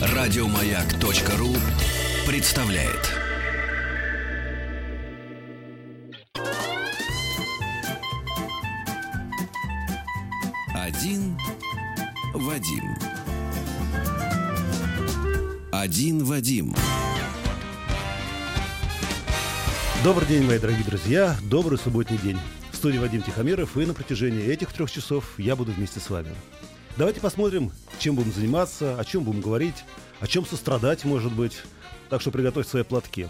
Радиомаяк.ру представляет. Один Вадим. Один Вадим. Добрый день, мои дорогие друзья. Добрый субботний день. Студии Вадим Тихомиров, и на протяжении этих трех часов я буду вместе с вами. Давайте посмотрим, чем будем заниматься, о чем будем говорить, о чем сострадать, может быть. Так что приготовьте свои платки.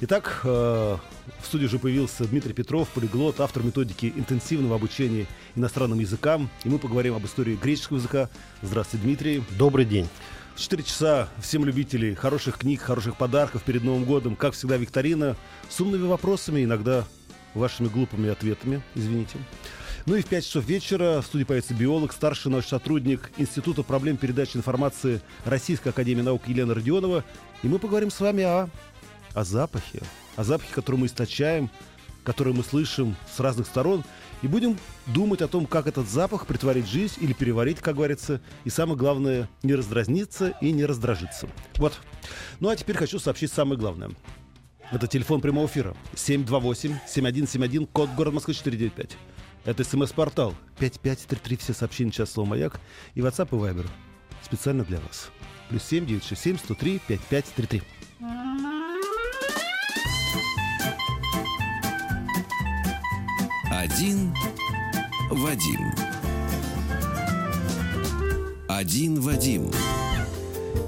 Итак, э, в студии уже появился Дмитрий Петров, полиглот, автор методики интенсивного обучения иностранным языкам. И мы поговорим об истории греческого языка. Здравствуйте, Дмитрий. Добрый день. Четыре часа всем любителей хороших книг, хороших подарков перед Новым годом. Как всегда, викторина с умными вопросами, иногда вашими глупыми ответами, извините. Ну и в 5 часов вечера в студии появится биолог, старший научный сотрудник Института проблем передачи информации Российской Академии Наук Елена Родионова. И мы поговорим с вами о, о запахе. О запахе, который мы источаем, который мы слышим с разных сторон. И будем думать о том, как этот запах притворить жизнь или переварить, как говорится. И самое главное, не раздразниться и не раздражиться. Вот. Ну а теперь хочу сообщить самое главное. Это телефон прямого эфира. 728-7171, код город Москвы 495. Это смс-портал 5533, все сообщения сейчас слово «Маяк» и WhatsApp и Viber специально для вас. Плюс 7 967 103 5533. Один Вадим. Один Вадим.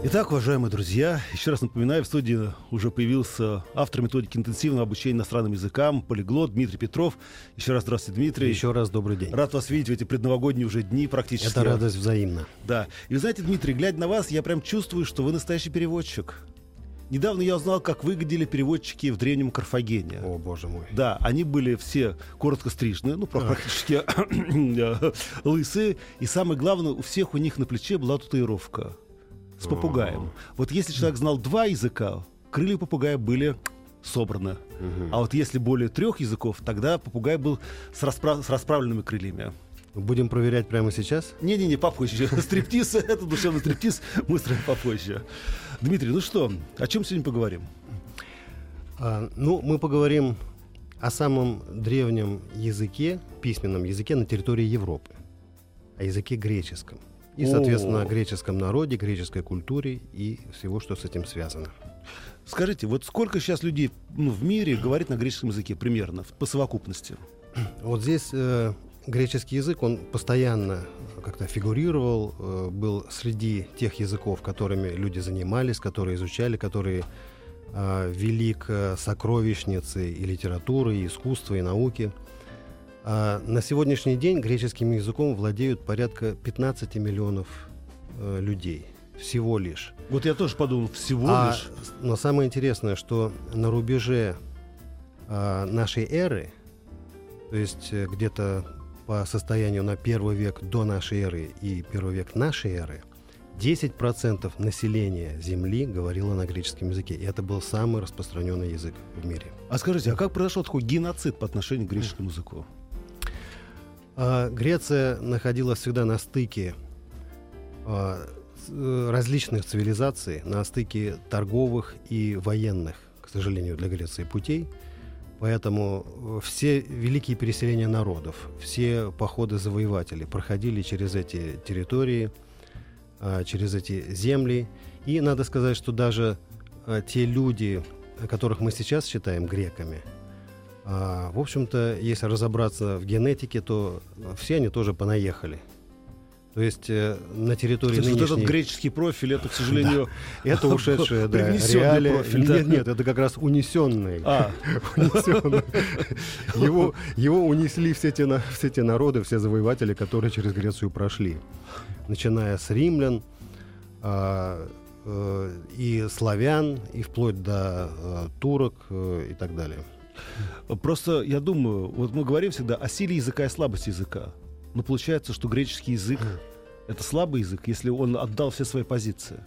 Итак, уважаемые друзья, еще раз напоминаю, в студии уже появился автор методики интенсивного обучения иностранным языкам, полиглот Дмитрий Петров. Еще раз здравствуйте, Дмитрий. Еще раз добрый день. Рад вас видеть в эти предновогодние уже дни практически. Это радость взаимна. Да. И вы знаете, Дмитрий, глядя на вас, я прям чувствую, что вы настоящий переводчик. Недавно я узнал, как выглядели переводчики в древнем Карфагене. О, боже мой. Да, они были все коротко стрижены, ну, практически лысые. И самое главное, у всех у них на плече была татуировка с попугаем. Вот если человек знал два языка, крылья попугая были собраны. А вот если более трех языков, тогда попугай был с, распра- с расправленными крыльями. Будем проверять прямо сейчас? Не-не-не, попозже. Стриптиз, это душевный стриптиз, мы попозже. Дмитрий, ну что, о чем сегодня поговорим? А, ну, мы поговорим о самом древнем языке, письменном языке на территории Европы. О языке греческом. И, соответственно, о греческом народе, греческой культуре и всего, что с этим связано. Скажите, вот сколько сейчас людей ну, в мире говорит на греческом языке примерно по совокупности? Вот здесь э, греческий язык, он постоянно как-то фигурировал, э, был среди тех языков, которыми люди занимались, которые изучали, которые э, вели к сокровищнице и литературы, и искусства, и науки. А на сегодняшний день греческим языком владеют порядка 15 миллионов э, людей. Всего лишь. Вот я тоже подумал, всего а, лишь. Но самое интересное, что на рубеже э, нашей эры, то есть э, где-то по состоянию на первый век до нашей эры и первый век нашей эры, 10% населения Земли говорило на греческом языке. И это был самый распространенный язык в мире. А скажите, а как произошел такой геноцид по отношению к греческому языку? А, Греция находилась всегда на стыке а, с- различных цивилизаций, на стыке торговых и военных, к сожалению, для Греции путей. Поэтому э, все великие переселения народов, все походы завоевателей проходили через эти территории, а, через эти земли. И надо сказать, что даже те люди, которых мы сейчас считаем греками, а, в общем-то, если разобраться в генетике, то все они тоже понаехали. То есть э, на территории То есть вот нынешней... этот греческий профиль, это, к сожалению, Это ушедшие, да, реалии. профиль, да. Нет, нет, это как раз унесенный. А, Унесенный. Его, его унесли все те, все те народы, все завоеватели, которые через Грецию прошли. Начиная с римлян, а, э, и славян, и вплоть до э, турок э, и так далее. Просто я думаю, вот мы говорим всегда о силе языка и слабости языка. Но получается, что греческий язык — это слабый язык, если он отдал все свои позиции.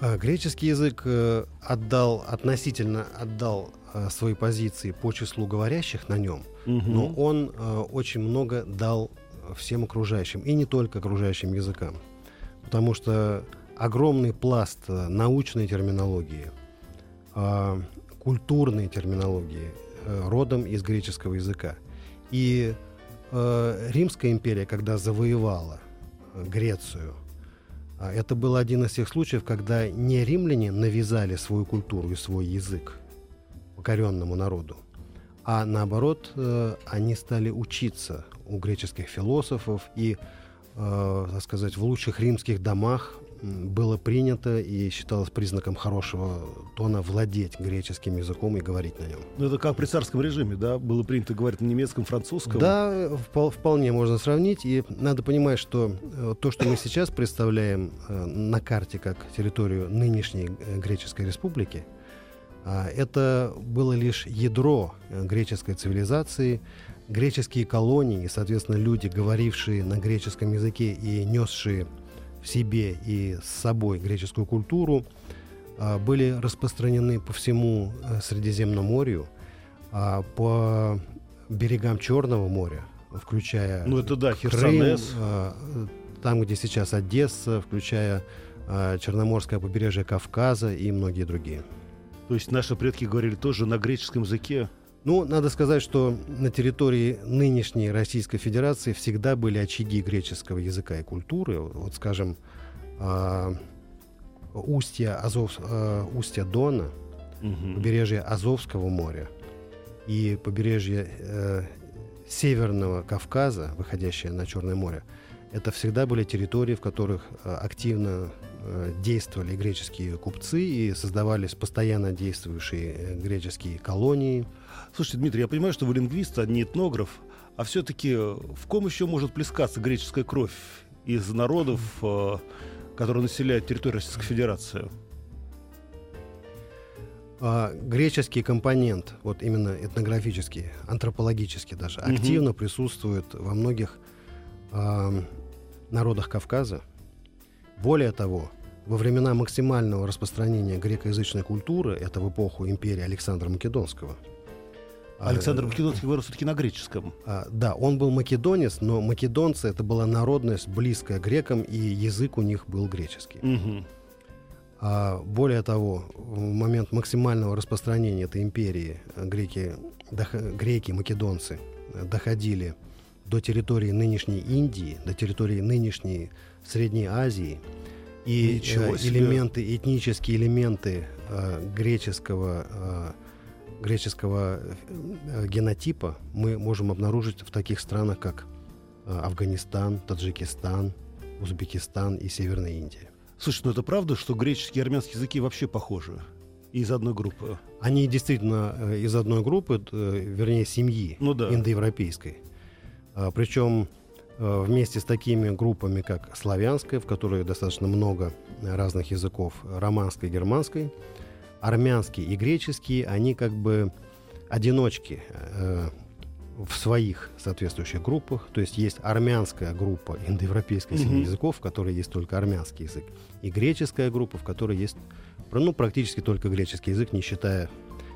А, Греческий язык э, отдал, относительно отдал э, свои позиции по числу говорящих на нем, Мгм. но он э, очень много дал всем окружающим, и не только окружающим языкам. Потому что огромный пласт научной терминологии, э, культурной терминологии родом из греческого языка. И э, Римская империя, когда завоевала э, Грецию, э, это был один из тех случаев, когда не римляне навязали свою культуру и свой язык покоренному народу, а наоборот, э, они стали учиться у греческих философов и, э, так сказать, в лучших римских домах было принято и считалось признаком хорошего тона владеть греческим языком и говорить на нем. Ну, это как при царском режиме, да? Было принято говорить на немецком, французском. Да, впол- вполне можно сравнить. И надо понимать, что э, то, что мы сейчас представляем э, на карте как территорию нынешней э, Греческой Республики, э, это было лишь ядро греческой цивилизации, греческие колонии, и, соответственно, люди, говорившие на греческом языке и несшие в себе и с собой греческую культуру, а, были распространены по всему э, Средиземному морю, а, по берегам Черного моря, включая Ну, это да, Крым, а, там, где сейчас Одесса, включая Черноморское побережье Кавказа и многие другие. То есть наши предки говорили тоже на греческом языке. Ну, надо сказать, что на территории нынешней Российской Федерации всегда были очаги греческого языка и культуры. Вот, скажем, а, устья, Азов, а, устья Дона, побережье Азовского моря и побережье э, Северного Кавказа, выходящее на Черное море, это всегда были территории, в которых э, активно э, действовали греческие купцы и создавались постоянно действующие э, греческие колонии. Слушайте, Дмитрий, я понимаю, что вы лингвист, а не этнограф. А все-таки в ком еще может плескаться греческая кровь из народов, э, которые населяют территорию Российской Федерации? А, греческий компонент, вот именно этнографический, антропологический даже, Мгм. активно присутствует во многих а, народах Кавказа. Более того, во времена максимального распространения грекоязычной культуры, это в эпоху империи Александра Македонского. Александр Македонский говорил все-таки на греческом. а, да, он был македонец, но македонцы это была народность близкая грекам, и язык у них был греческий. Мгм. А более того, в момент максимального распространения этой империи э, греки, дох- греки, македонцы э, доходили до территории нынешней Индии, до территории нынешней Средней Азии. И э, элементы, этнические элементы э, греческого, э, греческого э, генотипа мы можем обнаружить в таких странах, как э, Афганистан, Таджикистан, Узбекистан и Северная Индия. Слушай, ну это правда, что греческий и армянский языки вообще похожи? Из одной группы. Они действительно э, из одной группы, э, вернее, семьи Ну да. индоевропейской. А, Причем э, вместе с такими группами, как славянская, в которой достаточно много э, разных языков, романской, германской, армянский и греческий, они как бы одиночки э, в своих соответствующих группах. То есть есть армянская группа индоевропейской семьи Мгм. языков, в которой есть только армянский язык, и греческая группа, в которой есть ну, практически только греческий язык, не считая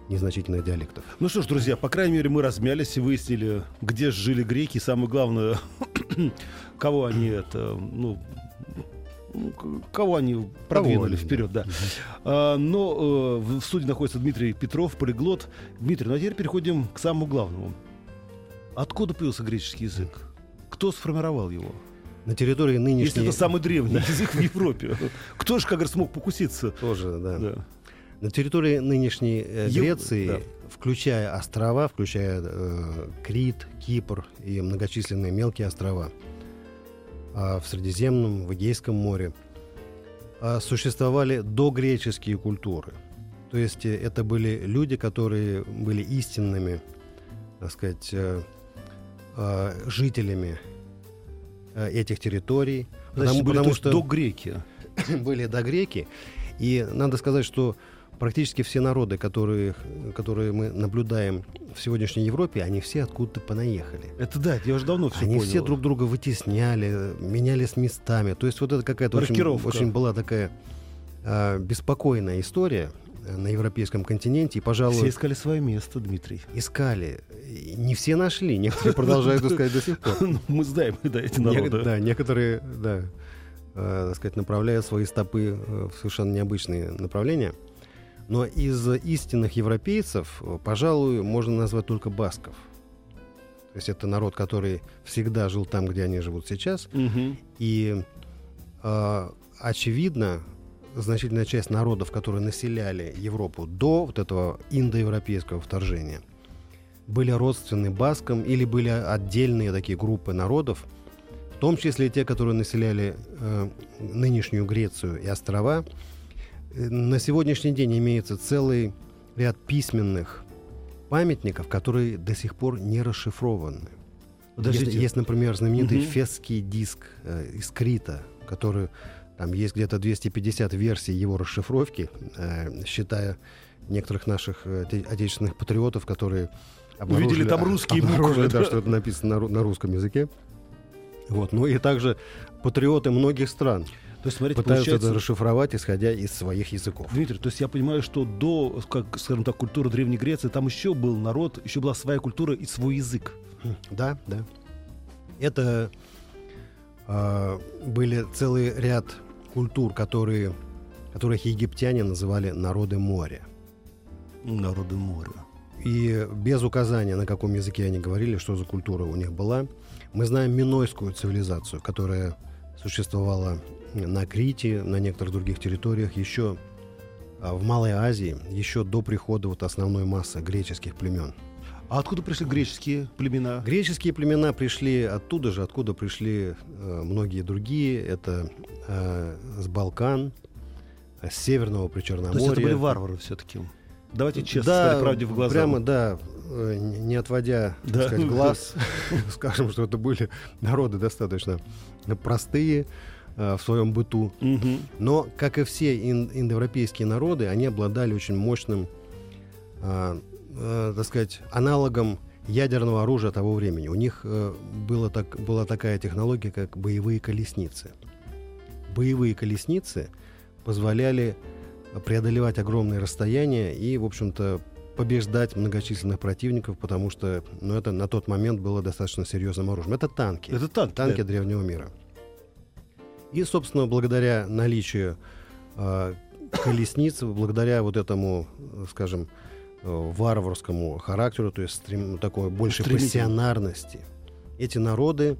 незначительных диалектов. Ну что ж, друзья, по крайней мере, мы размялись и выяснили, где жили греки, и самое главное, кого они это, ну, кого они продвинули вперед, да. А, но э, в студии находится Дмитрий Петров, полиглот. Дмитрий, ну а теперь переходим к самому главному. Откуда появился греческий язык? Кто сформировал его? На территории нынешней... Если это самый древний язык в Европе. Кто же, как говорят, смог покуситься? Тоже, да. Да. На территории нынешней э, Греции, да. включая острова, включая э, Крит, Кипр и многочисленные мелкие острова в Средиземном, в Эгейском море, а, существовали догреческие культуры. То есть э, это были люди, которые были истинными, так сказать, э, э, жителями э, этих территорий. Значит, Потому- были потому что- до греки. были догреки. И надо сказать, что практически все народы, которые, которые мы наблюдаем в сегодняшней Европе, они все откуда-то понаехали. Это да, я уже давно все они понял. все друг друга вытесняли, менялись местами. То есть вот это какая-то очень, очень была такая а, беспокойная история э, на европейском континенте. И, пожалуй, Все искали свое место, Дмитрий. искали. Не все нашли, некоторые продолжают искать до сих пор. Ну, Мы знаем, да, эти народы. Да, некоторые, да, э, так сказать, направляют свои стопы э, в совершенно необычные направления. Но из истинных европейцев, пожалуй, можно назвать только басков. То есть это народ, который всегда жил там, где они живут сейчас. Мгм. И э, очевидно, значительная часть народов, которые населяли Европу до вот этого индоевропейского вторжения, были родственны баскам или были отдельные такие группы народов, в том числе и те, которые населяли э, нынешнюю Грецию и острова. На сегодняшний день имеется целый ряд письменных памятников, которые до сих пор не расшифрованы. Подождите. Есть, есть, например, знаменитый Мгм. фесский диск э, из Крита, который там есть где-то 250 версий его расшифровки, э, считая некоторых наших э, оте- отечественных патриотов, которые Увидели там русские буквы, да, да. что это написано на, на русском языке. Вот. Ну и также патриоты многих стран То есть, смотрите, пытаются получается... это расшифровать, исходя из своих языков. Дмитрий, то есть я понимаю, что до, как, скажем так, культуры Древней Греции, там еще был народ, еще была своя культура и свой язык. Да, да. Это а, были целый ряд культур, которые, которых египтяне называли народы моря. Народы моря. И без указания, на каком языке они говорили, что за культура у них была, мы знаем минойскую цивилизацию, которая существовала на Крите, на некоторых других территориях, еще а, в Малой Азии, еще до прихода вот основной массы греческих племен. А откуда пришли греческие племена? Греческие племена пришли оттуда же, откуда пришли э, многие другие. Это э, с Балкан, с Северного Причерноморья. То есть это были варвары все-таки. Давайте честно да, сказать правде в глаза. прямо, да, э, не отводя Да. сказать, глаз, скажем, что это были народы достаточно простые в своем быту. Мгм. Но, как и все ин- индоевропейские народы, они обладали очень мощным, а, э, так сказать, аналогом ядерного оружия того времени. У них э, было так, была такая технология, как боевые колесницы. Боевые колесницы позволяли преодолевать огромные расстояния и, в общем-то, побеждать многочисленных противников, потому что ну, это на тот момент было достаточно серьезным оружием. Это танки Это танки. танки да. древнего мира. И, собственно, благодаря наличию э, колесниц, благодаря вот этому, э, скажем, э, варварскому характеру, то есть стрем- такой большей пассионарности, эти народы,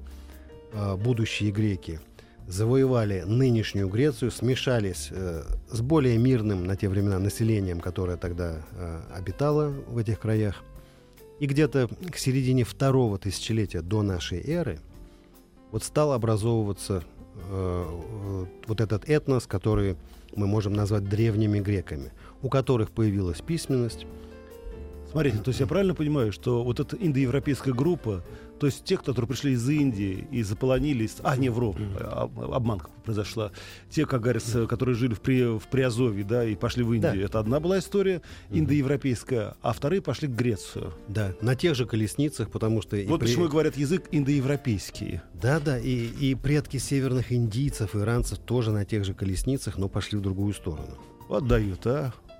э, будущие греки, завоевали нынешнюю Грецию, смешались э, с более мирным на те времена населением, которое тогда э, обитало в этих краях. И где-то к середине второго тысячелетия до нашей эры вот стал образовываться э, э, вот этот этнос, который мы можем назвать древними греками, у которых появилась письменность. Смотрите, то есть я правильно понимаю, что вот эта индоевропейская группа, то есть те, которые пришли из Индии и заполонились, а не вру, а- обманка произошла, те, как говорится, которые жили в, При, в Приазовье, да, и пошли в Индию, Да. это одна была история индоевропейская, а вторые пошли к Грецию. Да, на тех же колесницах, потому что... вот при- почему говорят язык индоевропейский. Да, да, и, и предки северных индийцев, иранцев тоже на тех же колесницах, но пошли в другую сторону. Вот дают,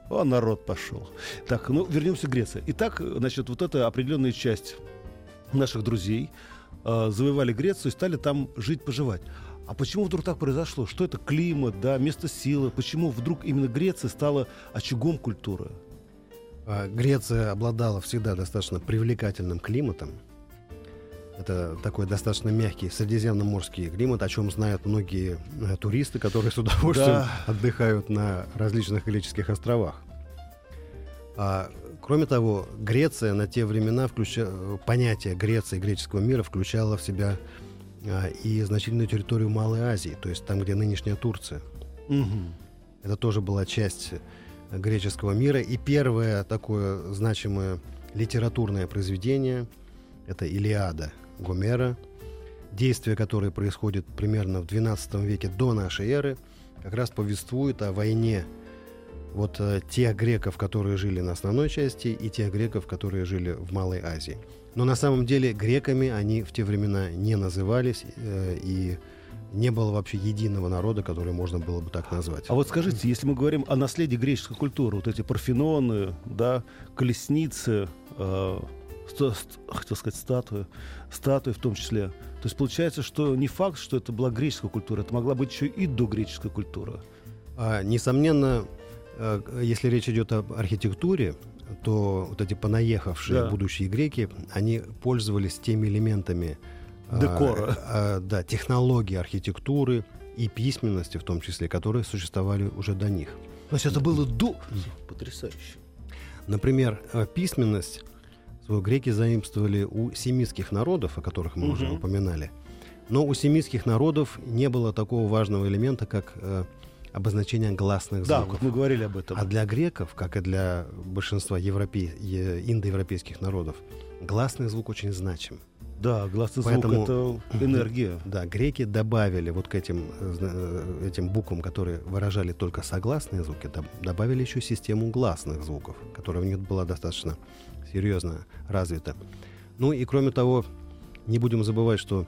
а? Народ пошел. Так, ну, вернемся к Греции. Итак, значит, вот эта определенная часть наших друзей э, завоевали Грецию и стали там жить-поживать. А почему вдруг так произошло? Что это климат, да, место силы? Почему вдруг именно Греция стала очагом культуры? А Греция обладала всегда достаточно привлекательным климатом. Это такой достаточно мягкий средиземноморский климат, о чем знают многие э, туристы, которые с удовольствием Да. отдыхают на различных греческих островах. А, кроме того, Греция на те времена, включа... э, понятие Греции, греческого мира включало в себя а, и значительную территорию Малой Азии, то есть там, где нынешняя Турция. Мгм. Это тоже была часть греческого мира. И первое такое значимое литературное произведение — это «Илиада» Гомера, действие которое происходит примерно в XII веке до нашей эры, как раз повествует о войне вот э, тех греков, которые жили на основной части, и тех греков, которые жили в Малой Азии. Но на самом деле греками они в те времена не назывались, э, и не было вообще единого народа, который можно было бы так назвать. А вот скажите, если мы говорим о наследии греческой культуры, вот эти парфеноны, да, колесницы, э, хотел сказать статуи, статуи в том числе. То есть получается, что не факт, что это была греческая культура, это могла быть еще и догреческая культура. А, несомненно, э, если речь идет об архитектуре, то вот эти понаехавшие Да. будущие греки, они пользовались теми элементами а, Декора. а, да, технологии архитектуры и письменности в том числе, которые существовали уже до них. То есть это было до... Потрясающе. Например, э, письменность свою греки заимствовали у семитских народов, о которых мы уже Мгм. упоминали. Но у семитских народов не было такого важного элемента, как э, обозначение гласных Да, звуков. вот мы говорили об этом. А для греков, как и для большинства европе... е- индоевропейских народов, гласный звук очень значим. Да, гласный звук Поэтому- это энергия. Да, греки добавили вот к этим, э, этим буквам, которые выражали только согласные звуки, доб- добавили еще систему гласных звуков, которая у них была достаточно серьезно развита. Ну и кроме того, не будем забывать, что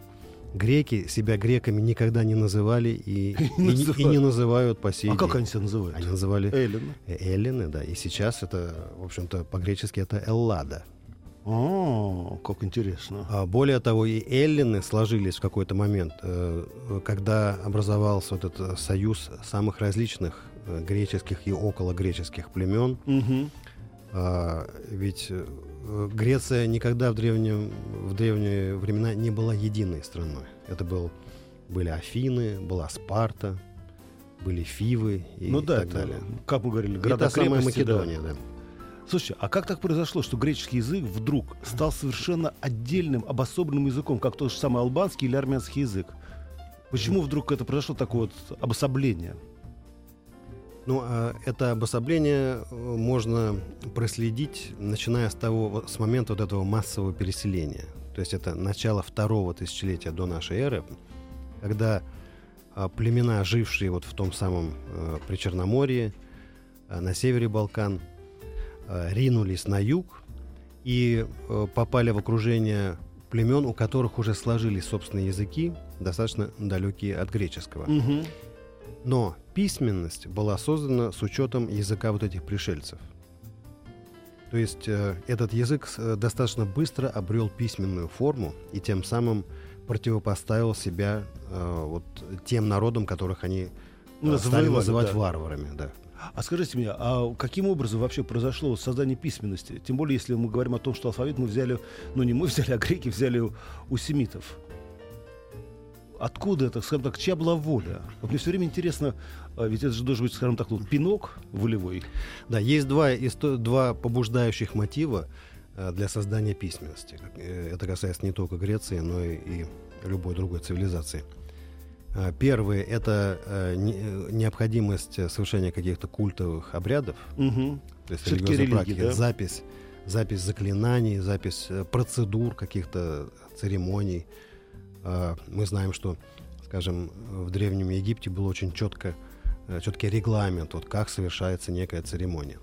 греки себя греками никогда не называли и, и не- и не называют по сей А день. как они себя называют? Они называли Эллин. э, эллины, да. И сейчас это, в общем-то, по-гречески это эллада. О, как интересно. А более того, и эллины сложились в какой-то момент, э, э, когда образовался вот этот союз самых различных э, греческих и окологреческих племен. А, Ведь Греция никогда в, древнем, в древние времена не была единой страной. Это был, были Афины, была Спарта, были Фивы и ну да, так это, далее. как мы говорили, И города та самая крепости, да. Македония, да. Слушайте, а как так произошло, что греческий язык вдруг стал совершенно отдельным, обособленным языком, как тот же самый албанский или армянский язык? Почему вдруг это произошло такое вот обособление? Ну, а это обособление э, можно проследить, начиная с того, с момента вот этого массового переселения. То есть это начало второго тысячелетия до нашей эры, когда а, племена, жившие вот в том самом э, Причерноморье, а, на севере Балкан, ринулись на юг и э, попали в окружение племен, у которых уже сложились собственные языки, достаточно далекие от греческого. Мгм. Но письменность была создана с учетом языка вот этих пришельцев. То есть э, этот язык э, достаточно быстро обрел письменную форму и тем самым противопоставил себя э, вот тем народам, которых они э, стали называть да. варварами. Да. А скажите мне, а каким образом вообще произошло создание письменности? Тем более, если мы говорим о том, что алфавит мы взяли, ну не мы взяли, а греки взяли у, у семитов. Откуда это, скажем так, чья была воля? Вот мне все время интересно, а, ведь это же должен быть, скажем так, ну, пинок волевой. Да, есть два, исто- два побуждающих мотива э, для создания письменности. Э, Это касается не только Греции, но и, и любой другой цивилизации. Э, Первый – это э, э, необходимость совершения каких-то культовых обрядов, Мгм. то есть религиозной практики, да? запись, запись заклинаний, запись процедур, каких-то церемоний. Мы знаем, что, скажем, в Древнем Египте был очень четко, четкий регламент, вот как совершается некая церемония.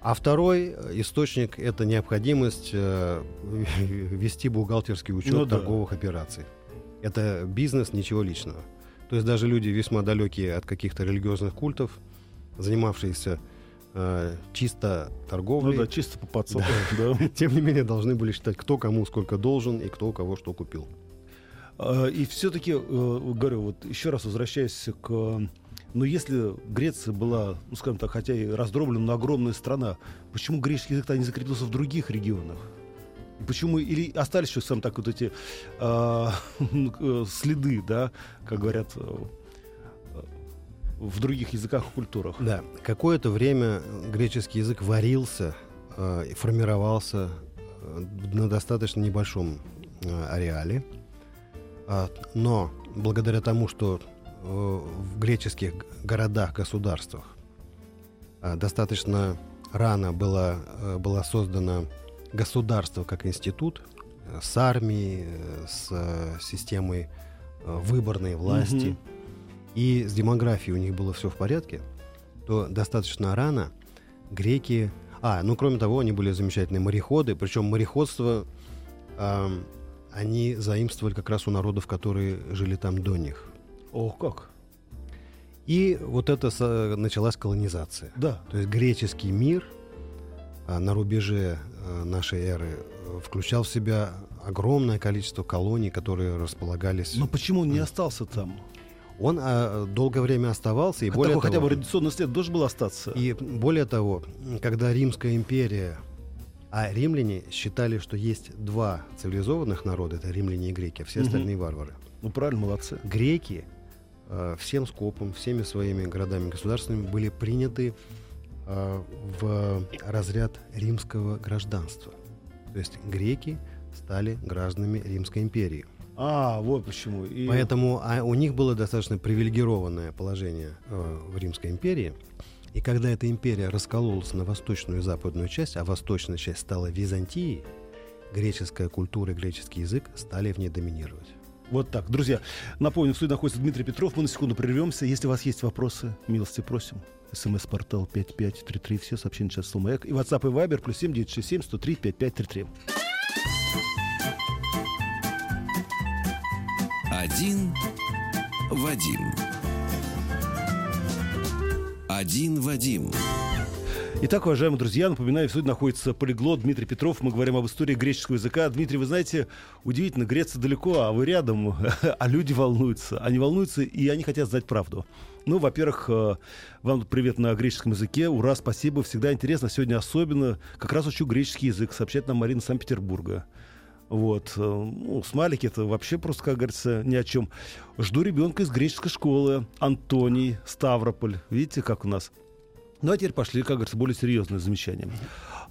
А второй источник – это необходимость вести бухгалтерский учет Ну да. торговых операций. Это бизнес, ничего личного. То есть даже люди весьма далекие от каких-то религиозных культов, занимавшиеся э, чисто Ну торговлей, да, чисто по пацану. Да. тем не менее должны были считать, кто кому сколько должен и кто у кого что купил. А, И все-таки, говорю, вот еще раз возвращаясь к... Ну, если Греция была, ну, скажем так, хотя и раздроблена, но огромная страна, почему греческий язык-то не закрепился в других регионах? Почему или остались еще, скажем так, вот эти а, э, следы, да, как говорят, э, э, в других языках и культурах? Да, какое-то время греческий язык варился э, и формировался э, на достаточно небольшом э, ареале. А, но благодаря тому, что э, в греческих городах, государствах а, достаточно рано было, э, было создано государство как институт э, с армией, э, с э, системой э, выборной власти, Мгм. и с демографией у них было все в порядке, то достаточно рано греки... А, ну кроме того, они были замечательные мореходы, причем мореходство ам, они заимствовали как раз у народов, которые жили там до них. Ох, как. И вот это началась колонизация. Да. То есть греческий мир а, на рубеже нашей эры э, включал в себя огромное количество колоний, которые располагались. Но почему он не остался там? Он а, долгое время оставался, и более Такой хотя того, бы радиационный след должен был остаться. и более того, когда Римская империя, а римляне считали, что есть два цивилизованных народа, это римляне и греки, а все Мгм. остальные варвары. Ну, правильно, молодцы. Греки э, всем скопом, всеми своими городами государствами были приняты э, в разряд римского гражданства. То есть греки стали гражданами Римской империи. А, вот почему. И... Поэтому а у них было достаточно привилегированное положение э, в Римской империи. И когда эта империя раскололась на восточную и западную часть, а восточная часть стала Византией, греческая культура и греческий язык стали в ней доминировать. Вот так. Друзья, напомню, в студии находится Дмитрий Петров. Мы на секунду прервемся. Если у вас есть вопросы, милости просим. СМС-портал 5533, все сообщения сейчас Маяк. И WhatsApp и Viber плюс 7967 103 5533. Один Вадим. Один Вадим. Итак, уважаемые друзья, напоминаю, в студии находится полиглот Дмитрий Петров. Мы говорим об истории греческого языка. Дмитрий, вы знаете, удивительно, Греция далеко, а вы рядом, а люди волнуются. Они волнуются, и они хотят знать правду. Ну, во-первых, э, вам привет на греческом языке. Ура, спасибо, всегда интересно. Сегодня особенно как раз учу греческий язык, сообщает нам Марина Санкт-Петербурга. Вот. э, Ну, смайлики это вообще просто, как говорится, ни о чем. Жду ребенка из греческой школы. Антоний, Ставрополь. Видите, как у нас? Ну, а теперь пошли, как говорится, более серьезные замечания.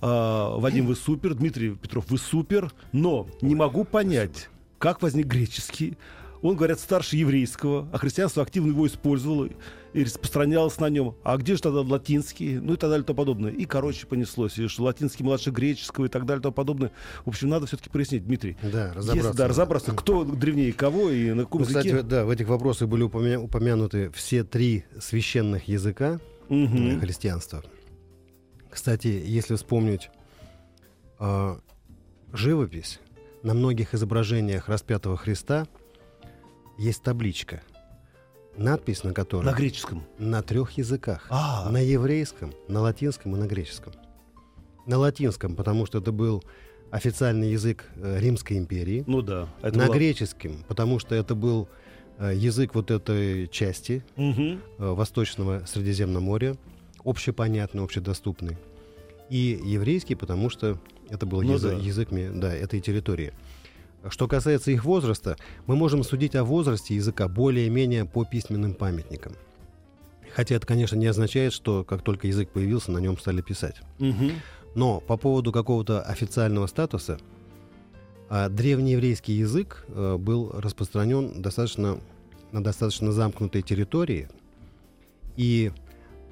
А, Вадим, вы супер. Дмитрий Петров, вы супер. Но не могу понять, как возник греческий. Он, говорят, старше еврейского, а христианство активно его использовало и распространялось на нем. А где же тогда латинский? Ну и так далее и тому подобное. И, короче, понеслось. И что латинский младше греческого и так далее и тому подобное. В общем, надо все-таки прояснить, Дмитрий. Да, Если, разобраться. да, разобраться, кто древнее кого и на каком Ну, кстати, языке. да, в этих вопросах были упомя- упомянуты все три священных языка Мгм. э, христианства. Кстати, если вспомнить а, живопись, на многих изображениях распятого Христа есть табличка, надпись на которой На греческом. на трех языках. А, На еврейском, на латинском и на греческом. На латинском, потому что это был официальный язык э, Римской империи. ну да. На была- греческом, потому что это был э, язык вот этой части э, Восточного Средиземного моря, общепонятный, общедоступный. И еврейский, потому что это был Ну язы- да. язык да, этой территории. Что касается их возраста, мы можем судить о возрасте языка более-менее по письменным памятникам. Хотя это, конечно, не означает, что как только язык появился, на нем стали писать. Мгм. Но по поводу какого-то официального статуса, а, древнееврейский язык э, был распространен достаточно, на достаточно замкнутой территории. И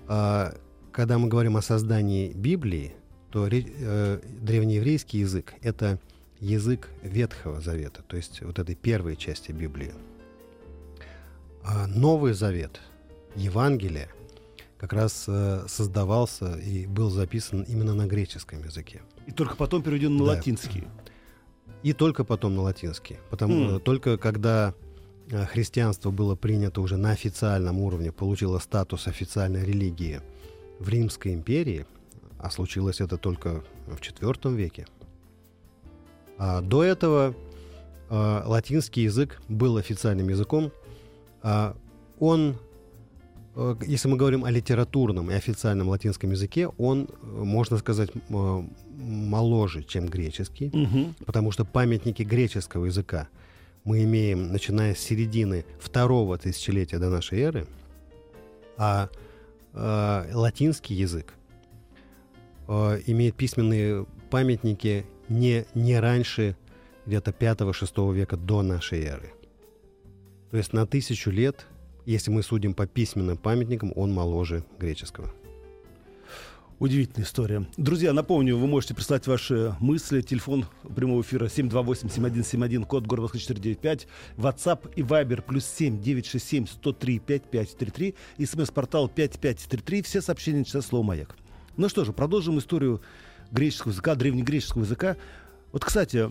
а, когда мы говорим о создании Библии, то э, древнееврейский язык — это язык Ветхого Завета, то есть вот этой первой части Библии. А Новый Завет, Евангелие, как раз э, создавался и был записан именно на греческом языке. И только потом переведен на Да. латинский. И только потом на латинский. Потому э, только когда э, христианство было принято уже на официальном уровне, получило статус официальной религии в Римской империи, а случилось это только в IV веке. А до этого э, латинский язык был официальным языком. А он, если мы говорим о литературном и официальном латинском языке, он, э, можно сказать, м- моложе, чем греческий Мгм. потому что памятники греческого языка мы имеем, начиная с середины второго тысячелетия до нашей эры, а э, латинский язык э, имеет письменные памятники не, не раньше где-то 5-6 века до нашей эры. То есть на тысячу лет, если мы судим по письменным памятникам, он моложе греческого. Удивительная история. Друзья, напомню, вы можете прислать ваши мысли. Телефон прямого эфира 728-7171, код Москвы 495. WhatsApp и Viber плюс 7 967 103 5533. И смс-портал 5533. Все сообщения часа слово «Маяк». Ну что же, продолжим историю греческого языка, древнегреческого языка. Вот, кстати,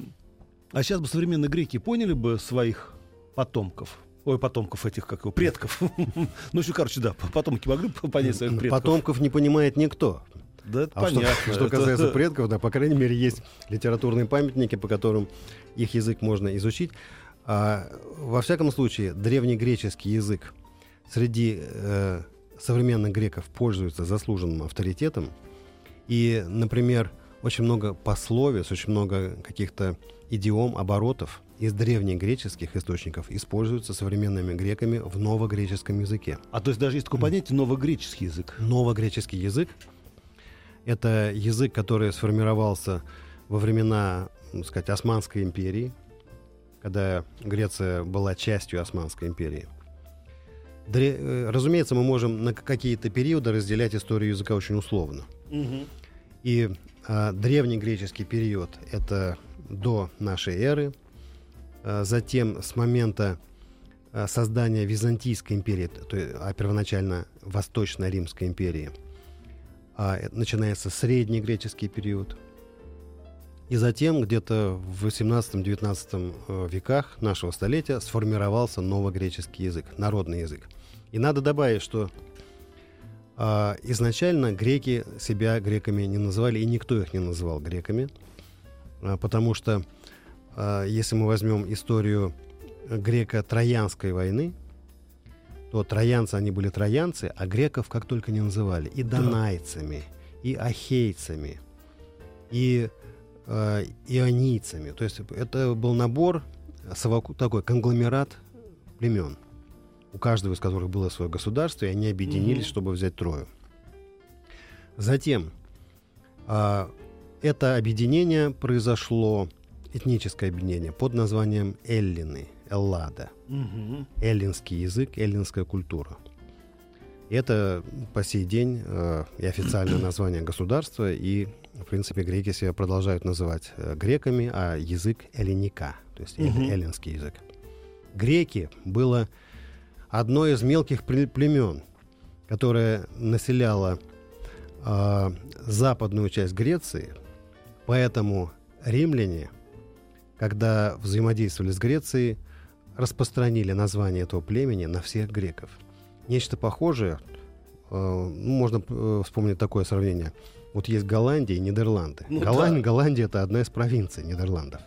А сейчас бы современные греки поняли бы своих потомков. Ой, потомков этих, как его, предков. Ну, еще, короче, да, потомки могли понять своих предков. Потомков не понимает никто. Да, это А что, понятно. что Это- касается предков, да, по крайней мере, есть литературные памятники, по которым их язык можно изучить. А, во всяком случае, древнегреческий язык среди э, современных греков пользуется заслуженным авторитетом. И, например, очень много пословиц, очень много каких-то идиом, оборотов из древнегреческих источников используются современными греками в новогреческом языке. А то есть даже есть такое понятие новогреческий язык. Новогреческий язык — это язык, который сформировался во времена, ну, сказать, Османской империи, когда Греция была частью Османской империи. Дре- э, разумеется, мы можем на какие-то периоды разделять историю языка очень условно. И а, древний греческий период — это до нашей эры. А, затем с момента а, создания Византийской империи, то есть, а первоначально Восточно-Римской империи, а, э, начинается средний греческий период. И затем где-то в 18-19 э, веках нашего столетия сформировался новогреческий язык, народный язык. И надо добавить, что а, изначально греки себя греками не называли, и никто их не называл греками, а, потому что если мы возьмем историю греко-троянской войны, то троянцы, они были троянцы, а греков как только не называли. И донайцами, и ахейцами, и э, ионийцами. То есть это был набор, совоку- такой конгломерат племен, у каждого из которых было свое государство, и они объединились, Мгм. чтобы взять Трою. Затем а, это объединение произошло, этническое объединение, под названием Эллины, Эллада. Мгм. Эллинский язык, эллинская культура. Это по сей день э, и официальное название государства, и, в принципе, греки себя продолжают называть э, греками, а язык эллиника, то есть Мгм. эллинский язык. Греки было одно из мелких пле- племен, которое населяло э, западную часть Греции, поэтому римляне, когда взаимодействовали с Грецией, распространили название этого племени на всех греков. Нечто похожее, э, ну, можно э, вспомнить такое сравнение. Вот есть Голландия и Нидерланды. Ну Голланд- да. Голландия это одна из провинций Нидерландов.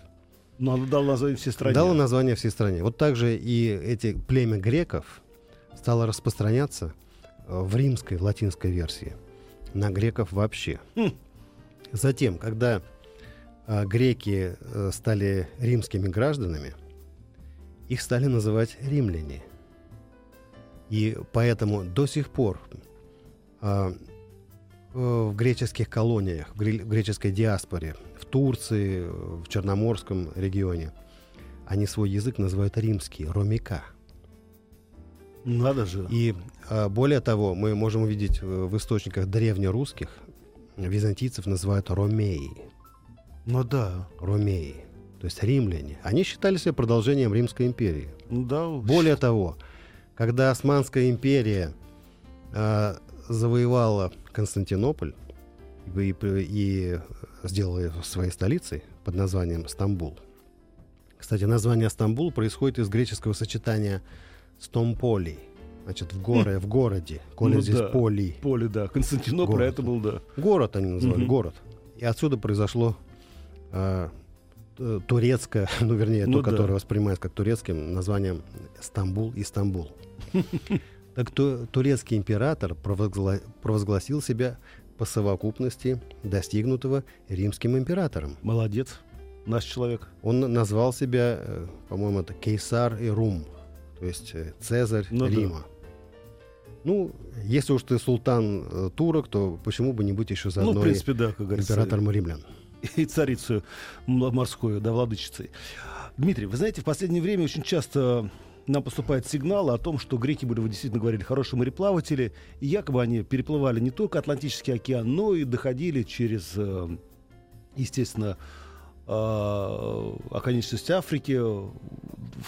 Но она дала название всей стране. Дала название всей стране. Вот также и эти племя греков стало распространяться э, в римской, в латинской версии на греков вообще. Хм. Затем, когда греки э, стали римскими гражданами, их стали называть римляне. И поэтому до сих пор а, э, в греческих колониях, в греческой диаспоре, в Турции, в Черноморском регионе, они свой язык называют римский, ромика. Надо же. И а, более того, мы можем увидеть э, в источниках древнерусских византийцев называют ромеи. Ну да. Ромеи, то есть римляне. Они считали себя продолжением Римской империи. Да. Более того, когда Османская империя а, завоевала Константинополь и, и сделала его своей столицей под названием Стамбул. Кстати, название Стамбул происходит из греческого сочетания «стомполи», значит, в, горе, в городе. Коли Ну здесь да. поли. Поле, да. Константинополь, Город. это был, да. Город они называли, Мгм. город. И отсюда произошло турецкое, ну, вернее, Ну то, да. которое воспринимается как турецким названием Стамбул и Стамбул. Так то турецкий император провозгла- провозгласил себя по совокупности достигнутого римским императором. Молодец. Наш человек. Он назвал себя, э, по-моему, это Кейсар и Рум, то есть э, Цезарь Ну да. Рима. Ну, если уж ты султан э, турок, то почему бы не быть еще Ну, заодно в и принципе, да, как говорится. императором римлян? И царицу морскую, да, владычицей. Дмитрий, вы знаете, в последнее время очень часто нам поступают сигналы о том, что греки были, вы действительно говорили, хорошие мореплаватели, и якобы они переплывали не только Атлантический океан, но и доходили через, э, естественно, э, оконечность Африки,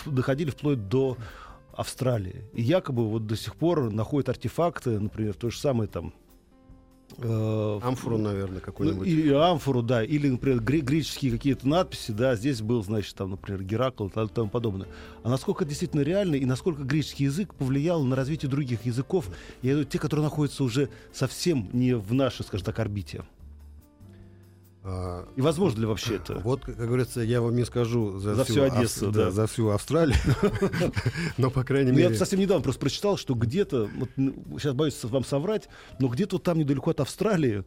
доходили вплоть до Австралии. И якобы вот до сих пор находят артефакты, например, то же самое там Э, амфору, наверное, ну, какую-нибудь. Ну, или амфору, да, или, например, гре- греческие какие-то надписи, да, здесь был, значит, там, например, Геракл и тому подобное. А насколько действительно реально и насколько греческий язык повлиял на развитие других языков, я думаю, те, которые находятся уже совсем не в нашей, скажем так, орбите. А, И возможно ли вообще это? Вот, как говорится, я вам не скажу за, за всю, всю Одессу, Ав... да. да, за всю Австралию, но по крайней мере. Я совсем недавно просто прочитал, что где-то, сейчас боюсь вам соврать, но где-то там недалеко от Австралии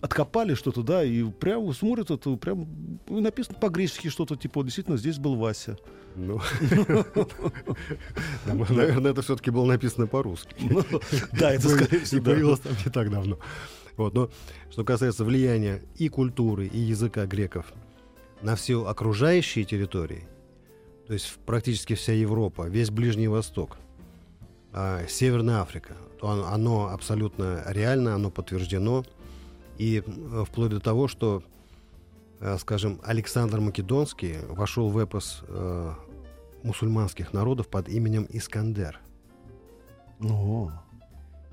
откопали что-то, да, и прямо смотрят это, прям написано по-гречески что-то типа, действительно, здесь был Вася. Ну, наверное, это все-таки было написано по-русски. Ну, да, это скорее всего. И появилось там не так давно. Вот, но что касается влияния и культуры, и языка греков на все окружающие территории, то есть практически вся Европа, весь Ближний Восток, а, Северная Африка, то оно, оно абсолютно реально, оно подтверждено. И э, вплоть до того, что, э, скажем, Александр Македонский вошел в эпос э, мусульманских народов под именем Искандер. О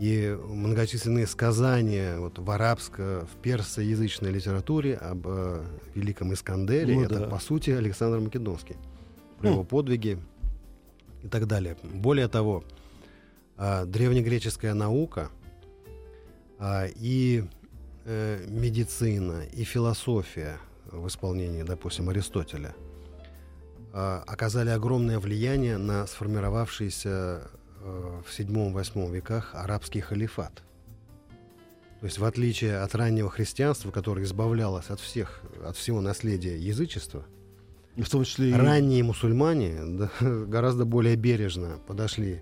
и многочисленные сказания вот, в арабско, в персоязычной литературе об э, великом Искандере, ну, это, да. по сути, Александр Македонский. Про хм. его подвиги и так далее. Более того, э, древнегреческая наука э, и э, медицина, и философия в исполнении, допустим, Аристотеля э, оказали огромное влияние на сформировавшийся в 7-8 веках арабский халифат. То есть в отличие от раннего христианства, которое избавлялось от, всех, от всего наследия язычества, в том числе ранние мусульмане да, гораздо более бережно подошли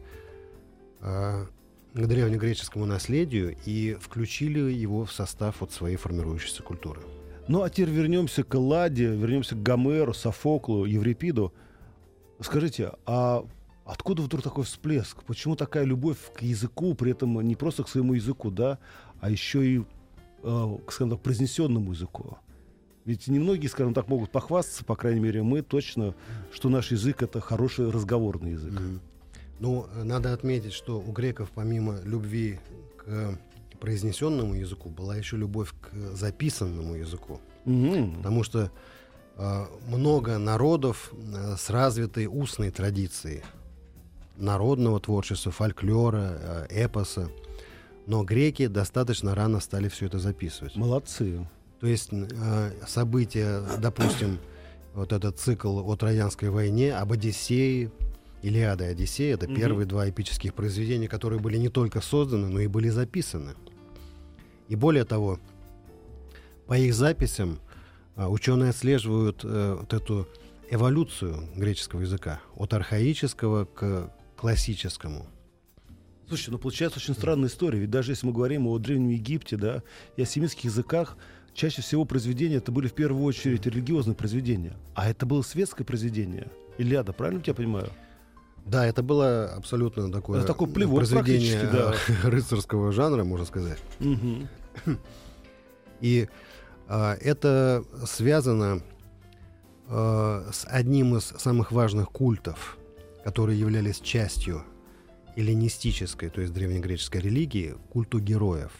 э, к древнегреческому наследию и включили его в состав вот своей формирующейся культуры. Ну а теперь вернемся к Ладе, вернемся к Гомеру, Софоклу, Еврипиду. Скажите, а Откуда вдруг такой всплеск? Почему такая любовь к языку, при этом не просто к своему языку, да, а еще и э, скажем так, произнесенному языку? Ведь немногие, скажем так, могут похвастаться, по крайней мере, мы точно, что наш язык это хороший разговорный язык. Mm-hmm. Ну, надо отметить, что у греков помимо любви к произнесенному языку была еще любовь к записанному языку. Mm-hmm. Потому что э, много народов э, с развитой устной традицией народного творчества, фольклора, э, эпоса. Но греки достаточно рано стали все это записывать. Молодцы. То есть э, события, допустим, вот этот цикл о Троянской войне, об Одиссее, Илиада и Одиссея, это угу. первые два эпических произведения, которые были не только созданы, но и были записаны. И более того, по их записям э, ученые отслеживают вот эту эволюцию греческого языка от архаического к классическому. Слушай, ну получается очень странная история. Ведь даже если мы говорим о Древнем Египте, да, и о семитских языках, чаще всего произведения это были в первую очередь религиозные произведения. А это было светское произведение. Ильяда, правильно я понимаю? Да, это было абсолютно такое, это такой плевок произведение да. рыцарского жанра, можно сказать. Угу. И а, это связано а, с одним из самых важных культов которые являлись частью эллинистической, то есть древнегреческой религии, культу героев.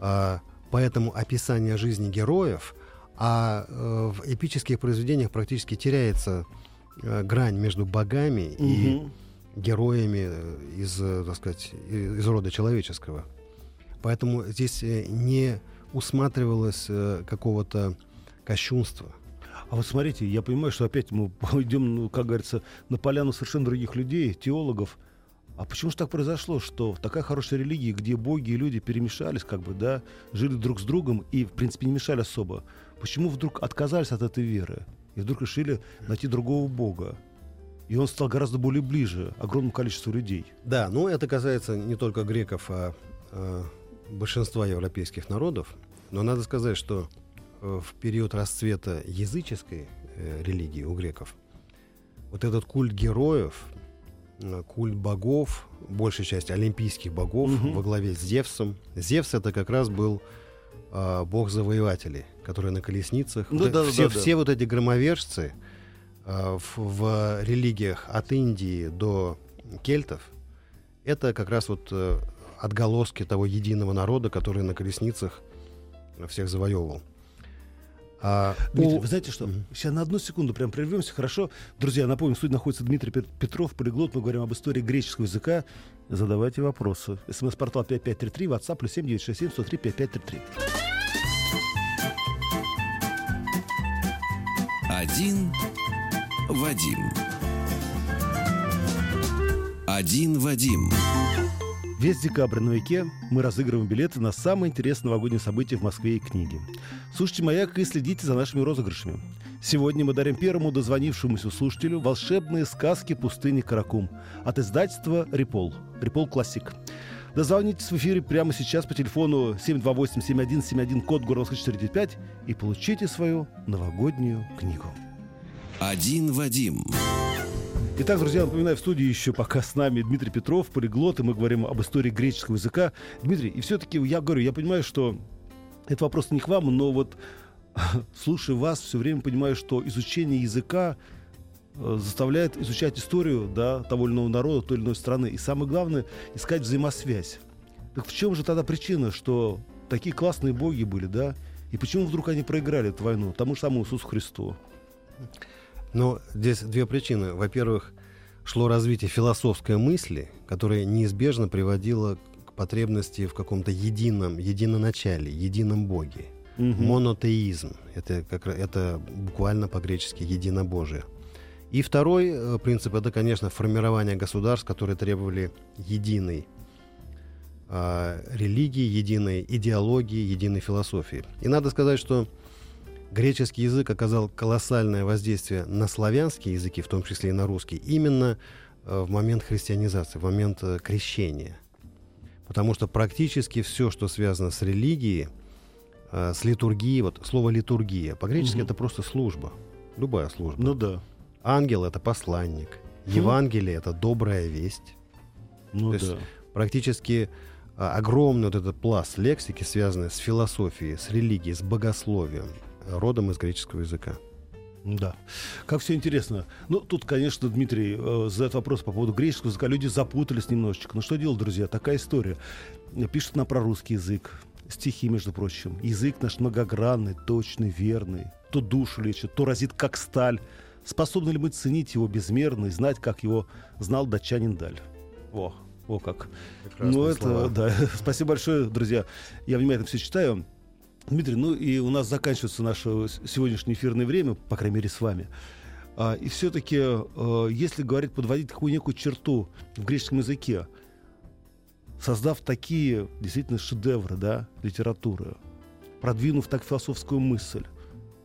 А, поэтому описание жизни героев, а э, в эпических произведениях практически теряется э, грань между богами угу. и героями из, так сказать, из рода человеческого. Поэтому здесь э, не усматривалось какого-то кощунства – а вот смотрите, я понимаю, что опять мы идем, ну, как говорится, на поляну совершенно других людей, теологов. А почему же так произошло, что такая хорошая религия, где боги и люди перемешались, как бы, да, жили друг с другом и, в принципе, не мешали особо, почему вдруг отказались от этой веры и вдруг решили найти другого бога? И он стал гораздо более ближе огромному количеству людей. Да, ну это касается не только греков, а, а большинства европейских народов. Но надо сказать, что в период расцвета языческой э, религии у греков, вот этот культ героев, э, культ богов, большая часть олимпийских богов угу. во главе с Зевсом. Зевс это как раз был э, бог завоевателей, который на колесницах. Ну, вот, да, все, да, да. все вот эти громовержцы э, в, в религиях от Индии до кельтов, это как раз вот э, отголоски того единого народа, который на колесницах всех завоевывал. А, Дмитрий, у... вы знаете что? Сейчас на одну секунду прям прервемся, хорошо? Друзья, напомню, в студии находится Дмитрий Петров, полиглот. Мы говорим об истории греческого языка. Задавайте вопросы. СМС-портал 5533, WhatsApp плюс 7967 103 5533. Один Вадим. Один Вадим. Весь декабрь на веке мы разыгрываем билеты на самые интересные новогодние события в Москве и книги. Слушайте «Маяк» и следите за нашими розыгрышами. Сегодня мы дарим первому дозвонившемуся слушателю волшебные сказки пустыни Каракум от издательства «Репол». «Репол Классик». Дозвонитесь в эфире прямо сейчас по телефону 728-7171, код города 495 и получите свою новогоднюю книгу. Один Вадим. Итак, друзья, напоминаю, в студии еще пока с нами Дмитрий Петров, полиглот, и мы говорим об истории греческого языка. Дмитрий, и все-таки я говорю, я понимаю, что это вопрос не к вам, но вот слушая вас, все время понимаю, что изучение языка э, заставляет изучать историю да, того или иного народа, той или иной страны. И самое главное, искать взаимосвязь. Так в чем же тогда причина, что такие классные боги были, да? И почему вдруг они проиграли эту войну тому же самому Иисусу Христу? Но здесь две причины. Во-первых, шло развитие философской мысли, которая неизбежно приводила к потребности в каком-то едином, единоначале, едином Боге. Угу. Монотеизм. Это, как, это буквально по-гречески единобожие. И второй э, принцип это, конечно, формирование государств, которые требовали единой э, религии, единой идеологии, единой философии. И надо сказать, что греческий язык оказал колоссальное воздействие на славянские языки, в том числе и на русский, именно э, в момент христианизации, в момент э, крещения. Потому что практически все, что связано с религией, э, с литургией, вот слово литургия, по-гречески угу. это просто служба, любая служба. Ну да. Ангел это посланник, Евангелие это добрая весть. Ну То да. Есть практически огромный вот этот пласт лексики, связанный с философией, с религией, с богословием, родом из греческого языка. Да. Как все интересно. Ну, тут, конечно, Дмитрий э, задает вопрос по поводу греческого языка. Люди запутались немножечко. Ну, что делать, друзья? Такая история. Пишут нам про русский язык. Стихи, между прочим. Язык наш многогранный, точный, верный. То душу лечит, то разит, как сталь. Способны ли мы ценить его безмерно и знать, как его знал датчанин Даль? О, о как. Прекрасные ну, это, слова. да. Спасибо большое, друзья. Я внимательно все читаю. Дмитрий, ну и у нас заканчивается наше сегодняшнее эфирное время, по крайней мере, с вами. А, и все-таки, а, если говорить, подводить такую некую черту в греческом языке, создав такие действительно шедевры да, литературы, продвинув так философскую мысль,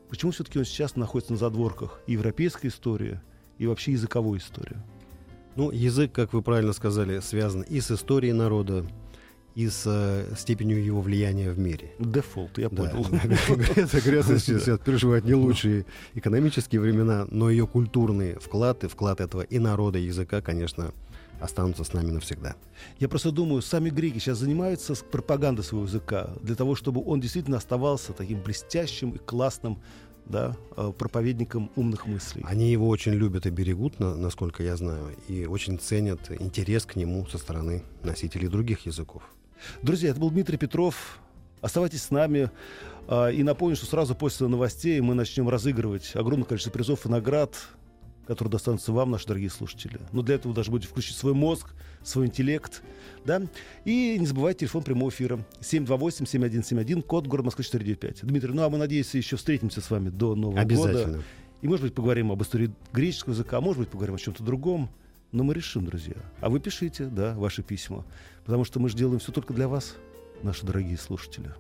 почему все-таки он сейчас находится на задворках и европейской истории, и вообще языковой истории? Ну, язык, как вы правильно сказали, связан и с историей народа, и с э, степенью его влияния в мире. Дефолт, я понял. Это Греция сейчас переживает не лучшие экономические времена, но ее культурный вклад и вклад этого и народа, и языка, конечно, останутся с нами навсегда. Я просто думаю, сами греки сейчас занимаются пропагандой своего языка для того, чтобы он действительно оставался таким блестящим и классным да, э, проповедником умных мыслей. Они его очень любят и берегут, насколько я знаю, и очень ценят интерес к нему со стороны носителей других языков. Друзья, это был Дмитрий Петров. Оставайтесь с нами. А, и напомню, что сразу после новостей мы начнем разыгрывать огромное количество призов и наград, которые достанутся вам, наши дорогие слушатели. Но для этого вы должны будете включить свой мозг, свой интеллект. Да? И не забывайте телефон прямого эфира 728-7171, код город Москвы 495. Дмитрий, ну а мы, надеюсь, еще встретимся с вами до Нового Обязательно. года. И, может быть, поговорим об истории греческого языка, а может быть, поговорим о чем-то другом. Но мы решим, друзья. А вы пишите, да, ваши письма. Потому что мы же делаем все только для вас, наши дорогие слушатели.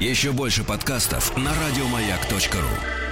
Еще больше подкастов на радиомаяк.ру